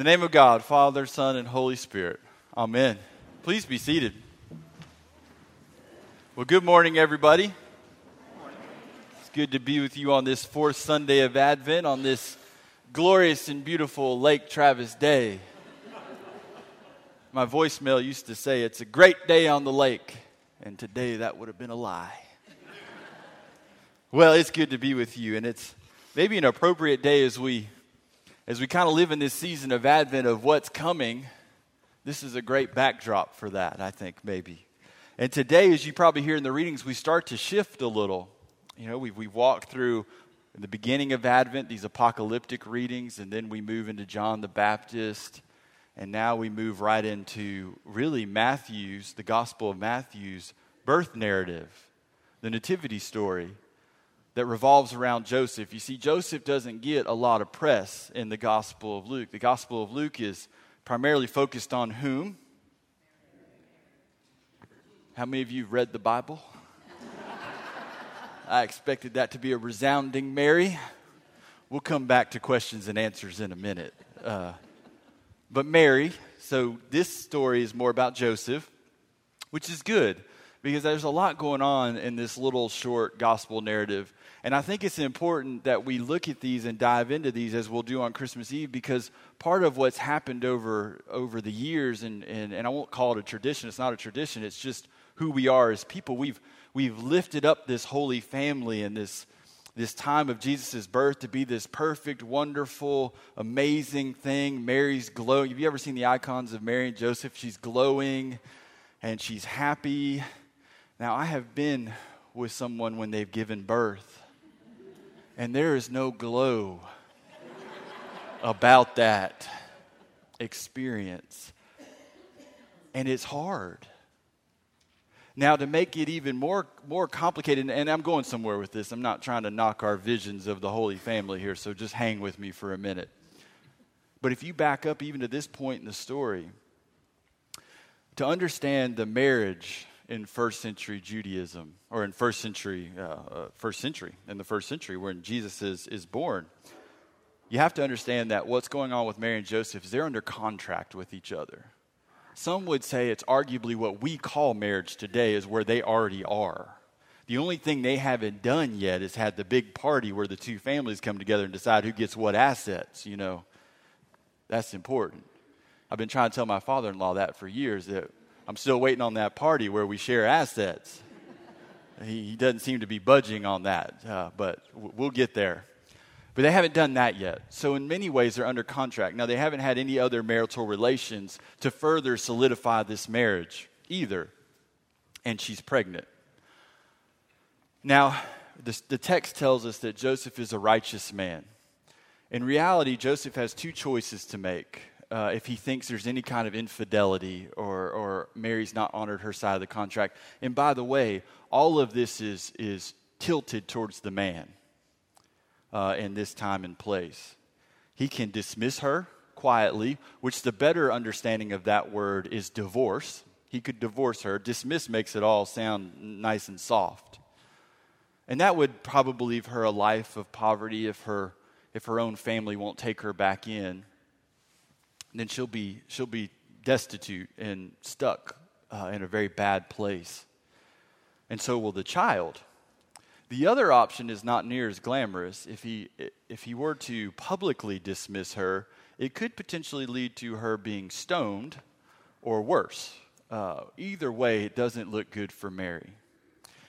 the name of God, Father, Son, and Holy Spirit. Amen. Please be seated. Well, good morning, everybody. It's good to be with you on this fourth Sunday of Advent on this glorious and beautiful Lake Travis day. My voicemail used to say, It's a great day on the lake. And today that would have been a lie. well, it's good to be with you. And it's maybe an appropriate day as we as we kind of live in this season of Advent of what's coming, this is a great backdrop for that, I think, maybe. And today, as you probably hear in the readings, we start to shift a little. You know, we've, we've walked through the beginning of Advent, these apocalyptic readings, and then we move into John the Baptist, and now we move right into really Matthew's, the Gospel of Matthew's birth narrative, the nativity story that revolves around Joseph. You see, Joseph doesn't get a lot of press in the Gospel of Luke. The Gospel of Luke is primarily focused on whom? How many of you have read the Bible? I expected that to be a resounding Mary. We'll come back to questions and answers in a minute. Uh, but Mary, so this story is more about Joseph, which is good because there's a lot going on in this little short gospel narrative and I think it's important that we look at these and dive into these as we'll do on Christmas Eve because part of what's happened over, over the years, and, and, and I won't call it a tradition, it's not a tradition, it's just who we are as people. We've, we've lifted up this holy family and this, this time of Jesus' birth to be this perfect, wonderful, amazing thing. Mary's glowing. Have you ever seen the icons of Mary and Joseph? She's glowing and she's happy. Now, I have been with someone when they've given birth and there is no glow about that experience. And it's hard. Now, to make it even more, more complicated, and I'm going somewhere with this, I'm not trying to knock our visions of the Holy Family here, so just hang with me for a minute. But if you back up even to this point in the story, to understand the marriage in first century Judaism, or in first century, uh, uh, first century, in the first century when Jesus is, is born. You have to understand that what's going on with Mary and Joseph is they're under contract with each other. Some would say it's arguably what we call marriage today is where they already are. The only thing they haven't done yet is had the big party where the two families come together and decide who gets what assets, you know. That's important. I've been trying to tell my father in law that for years that I'm still waiting on that party where we share assets. he, doesn't seem to be budging on that, uh, but we'll get there. But they haven't done that yet. So, in many ways, they're under contract. Now, they haven't had any other marital relations to further solidify this marriage either. And she's pregnant. Now, the text tells us that Joseph is a righteous man. In reality, Joseph has two choices to make uh, if he thinks there's any kind of infidelity or, or Mary's not honored her side of the contract. And by the way, all of this is, is tilted towards the man uh, in this time and place. He can dismiss her quietly, which the better understanding of that word is divorce. He could divorce her. Dismiss makes it all sound nice and soft. And that would probably leave her a life of poverty if her, if her own family won't take her back in then she'll be, she'll be destitute and stuck uh, in a very bad place. And so will the child. The other option is not near as glamorous. If he, if he were to publicly dismiss her, it could potentially lead to her being stoned or worse. Uh, either way, it doesn't look good for Mary.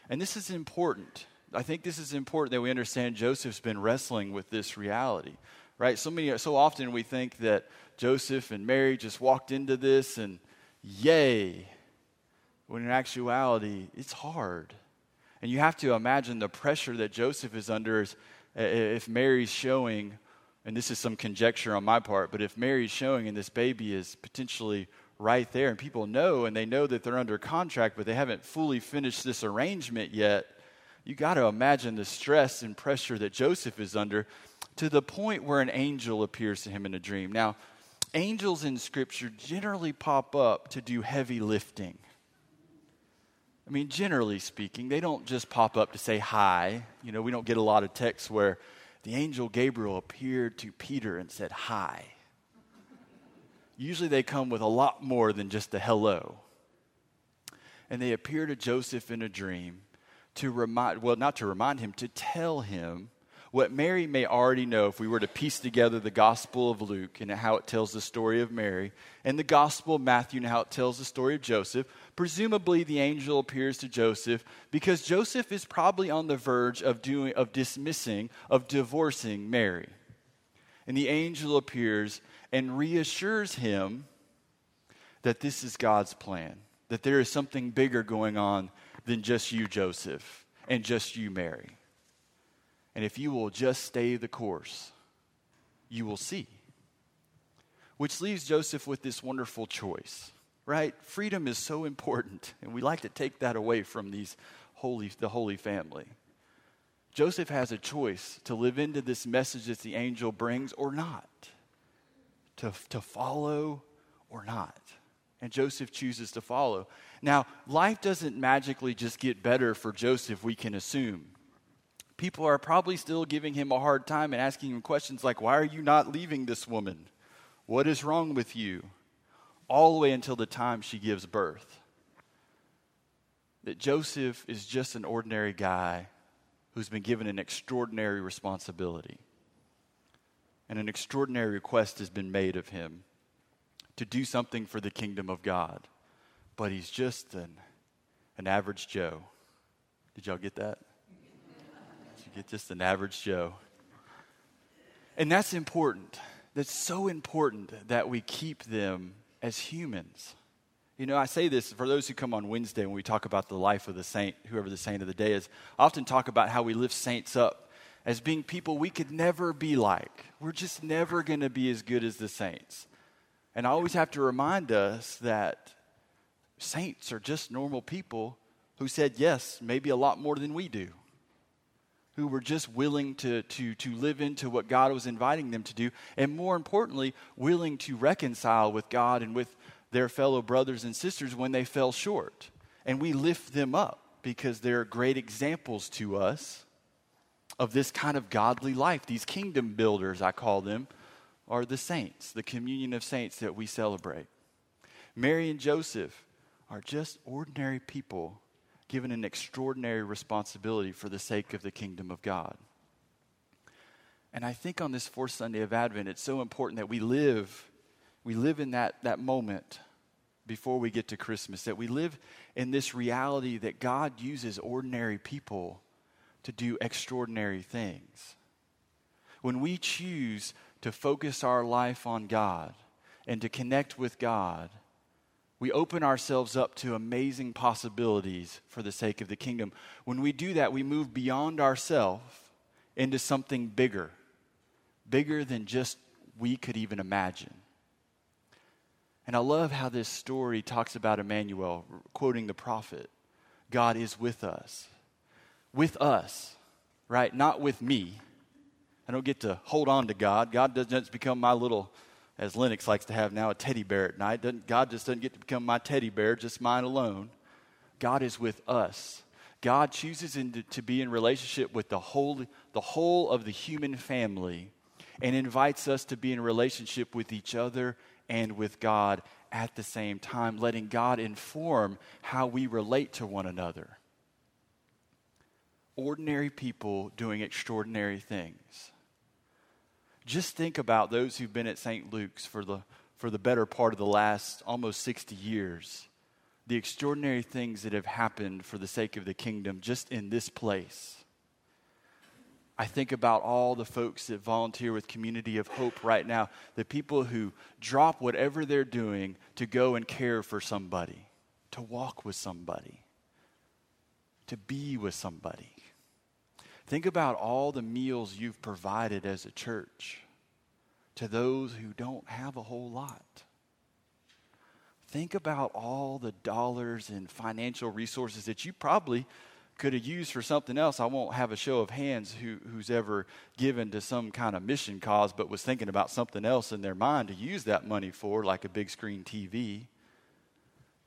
And this is important. I think this is important that we understand Joseph's been wrestling with this reality, right? So many, so often we think that Joseph and Mary just walked into this and yay. When in actuality, it's hard. And you have to imagine the pressure that Joseph is under if Mary's showing, and this is some conjecture on my part, but if Mary's showing and this baby is potentially right there and people know and they know that they're under contract, but they haven't fully finished this arrangement yet, you got to imagine the stress and pressure that Joseph is under to the point where an angel appears to him in a dream. Now, angels in Scripture generally pop up to do heavy lifting. I mean, generally speaking, they don't just pop up to say hi. You know, we don't get a lot of texts where the angel Gabriel appeared to Peter and said hi. usually they come with a lot more than just a hello. And they appear to Joseph in a dream to remind, well, not to remind him, to tell him what Mary may already know if we were to piece together the Gospel of Luke and how it tells the story of Mary, and the Gospel of Matthew and how it tells the story of Joseph. Presumably, the angel appears to Joseph because Joseph is probably on the verge of, doing, of dismissing, of divorcing Mary. And the angel appears and reassures him that this is God's plan, that there is something bigger going on than just you, Joseph, and just you, Mary. And if you will just stay the course, you will see. Which leaves Joseph with this wonderful choice, right? Freedom is so important, and we like to take that away from these holy, the Holy Family. Joseph has a choice to live into this message that the angel brings or not, to, to follow or not. And Joseph chooses to follow. Now, life doesn't magically just get better for Joseph, we can assume. People are probably still giving him a hard time and asking him questions like, Why are you not leaving this woman? What is wrong with you? All the way until the time she gives birth. That Joseph is just an ordinary guy who's been given an extraordinary responsibility. And an extraordinary request has been made of him to do something for the kingdom of God but he's just an, an average Joe. Did y'all get that? Get just an average Joe? And that's important. That's so important that we keep them as humans. You know, I say this for those who come on Wednesday when we talk about the life of the saint, whoever the saint of the day is, I often talk about how we lift saints up as being people we could never be like. We're just never going to be as good as the saints. And I always have to remind us that saints are just normal people who said yes, maybe a lot more than we do, who were just willing to, to, to live into what God was inviting them to do, and more importantly, willing to reconcile with God and with their fellow brothers and sisters when they fell short. And we lift them up because they're great examples to us of this kind of godly life. These kingdom builders, I call them, are the saints, the communion of saints that we celebrate. Mary and Joseph are just ordinary people given an extraordinary responsibility for the sake of the kingdom of God. And I think on this fourth Sunday of Advent, it's so important that we live, we live in that, that moment before we get to Christmas, that we live in this reality that God uses ordinary people to do extraordinary things. When we choose to focus our life on God and to connect with God, we open ourselves up to amazing possibilities for the sake of the kingdom. When we do that, we move beyond ourselves into something bigger, bigger than just we could even imagine. And I love how this story talks about Emmanuel, quoting the prophet God is with us. With us, right? Not with me. I don't get to hold on to God. God doesn't become my little as Lennox likes to have now, a teddy bear at night. Doesn't, God just doesn't get to become my teddy bear, just mine alone. God is with us. God chooses in, to be in relationship with the whole, the whole of the human family and invites us to be in relationship with each other and with God at the same time, letting God inform how we relate to one another. Ordinary people doing extraordinary things. Just think about those who've been at St. Luke's for the, for the better part of the last almost 60 years. The extraordinary things that have happened for the sake of the kingdom just in this place. I think about all the folks that volunteer with Community of Hope right now, the people who drop whatever they're doing to go and care for somebody, to walk with somebody, to be with somebody. Think about all the meals you've provided as a church to those who don't have a whole lot. Think about all the dollars and financial resources that you probably could have used for something else. I won't have a show of hands who, who's ever given to some kind of mission cause but was thinking about something else in their mind to use that money for, like a big screen TV.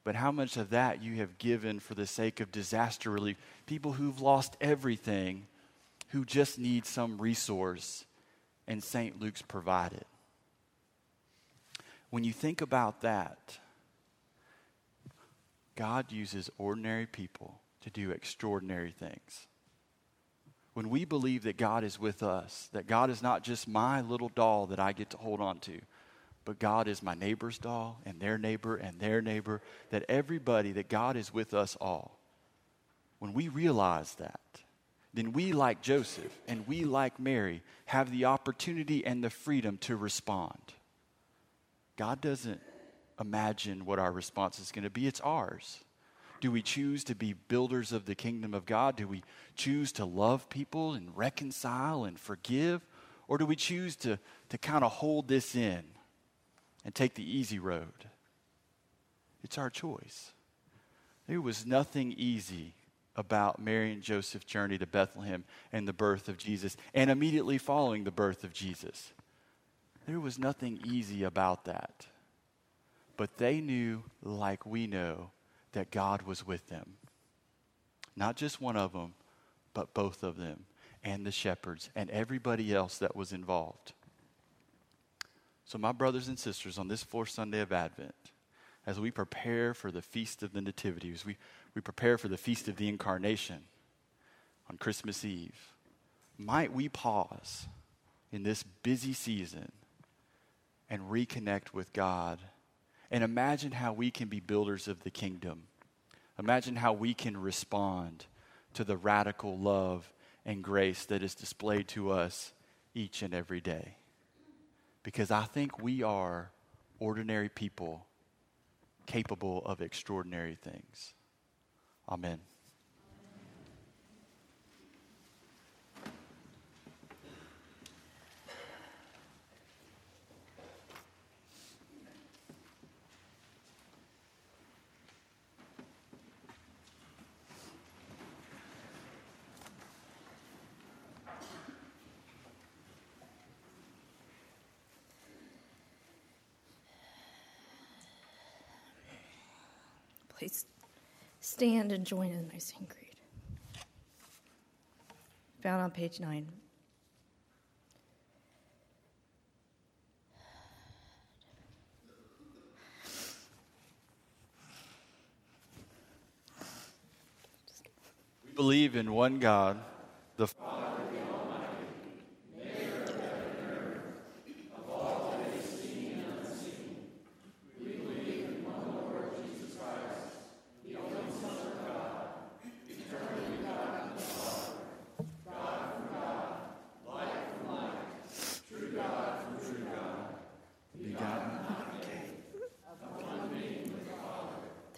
But how much of that you have given for the sake of disaster relief? People who've lost everything who just need some resource, and St. Luke's provided. When you think about that, God uses ordinary people to do extraordinary things. When we believe that God is with us, that God is not just my little doll that I get to hold on to, but God is my neighbor's doll and their neighbor and their neighbor, that everybody, that God is with us all. When we realize that, then we, like Joseph and we, like Mary, have the opportunity and the freedom to respond. God doesn't imagine what our response is going to be, it's ours. Do we choose to be builders of the kingdom of God? Do we choose to love people and reconcile and forgive? Or do we choose to, to kind of hold this in and take the easy road? It's our choice. There was nothing easy about Mary and Joseph's journey to Bethlehem and the birth of Jesus, and immediately following the birth of Jesus. There was nothing easy about that. But they knew, like we know, that God was with them. Not just one of them, but both of them, and the shepherds, and everybody else that was involved. So, my brothers and sisters, on this fourth Sunday of Advent, as we prepare for the Feast of the Nativity, as we, we prepare for the Feast of the Incarnation on Christmas Eve, might we pause in this busy season and reconnect with God and imagine how we can be builders of the kingdom. Imagine how we can respond to the radical love and grace that is displayed to us each and every day. Because I think we are ordinary people capable of extraordinary things. Amen. Please stand and join in my creed. Found on page nine. We believe in one God, the Father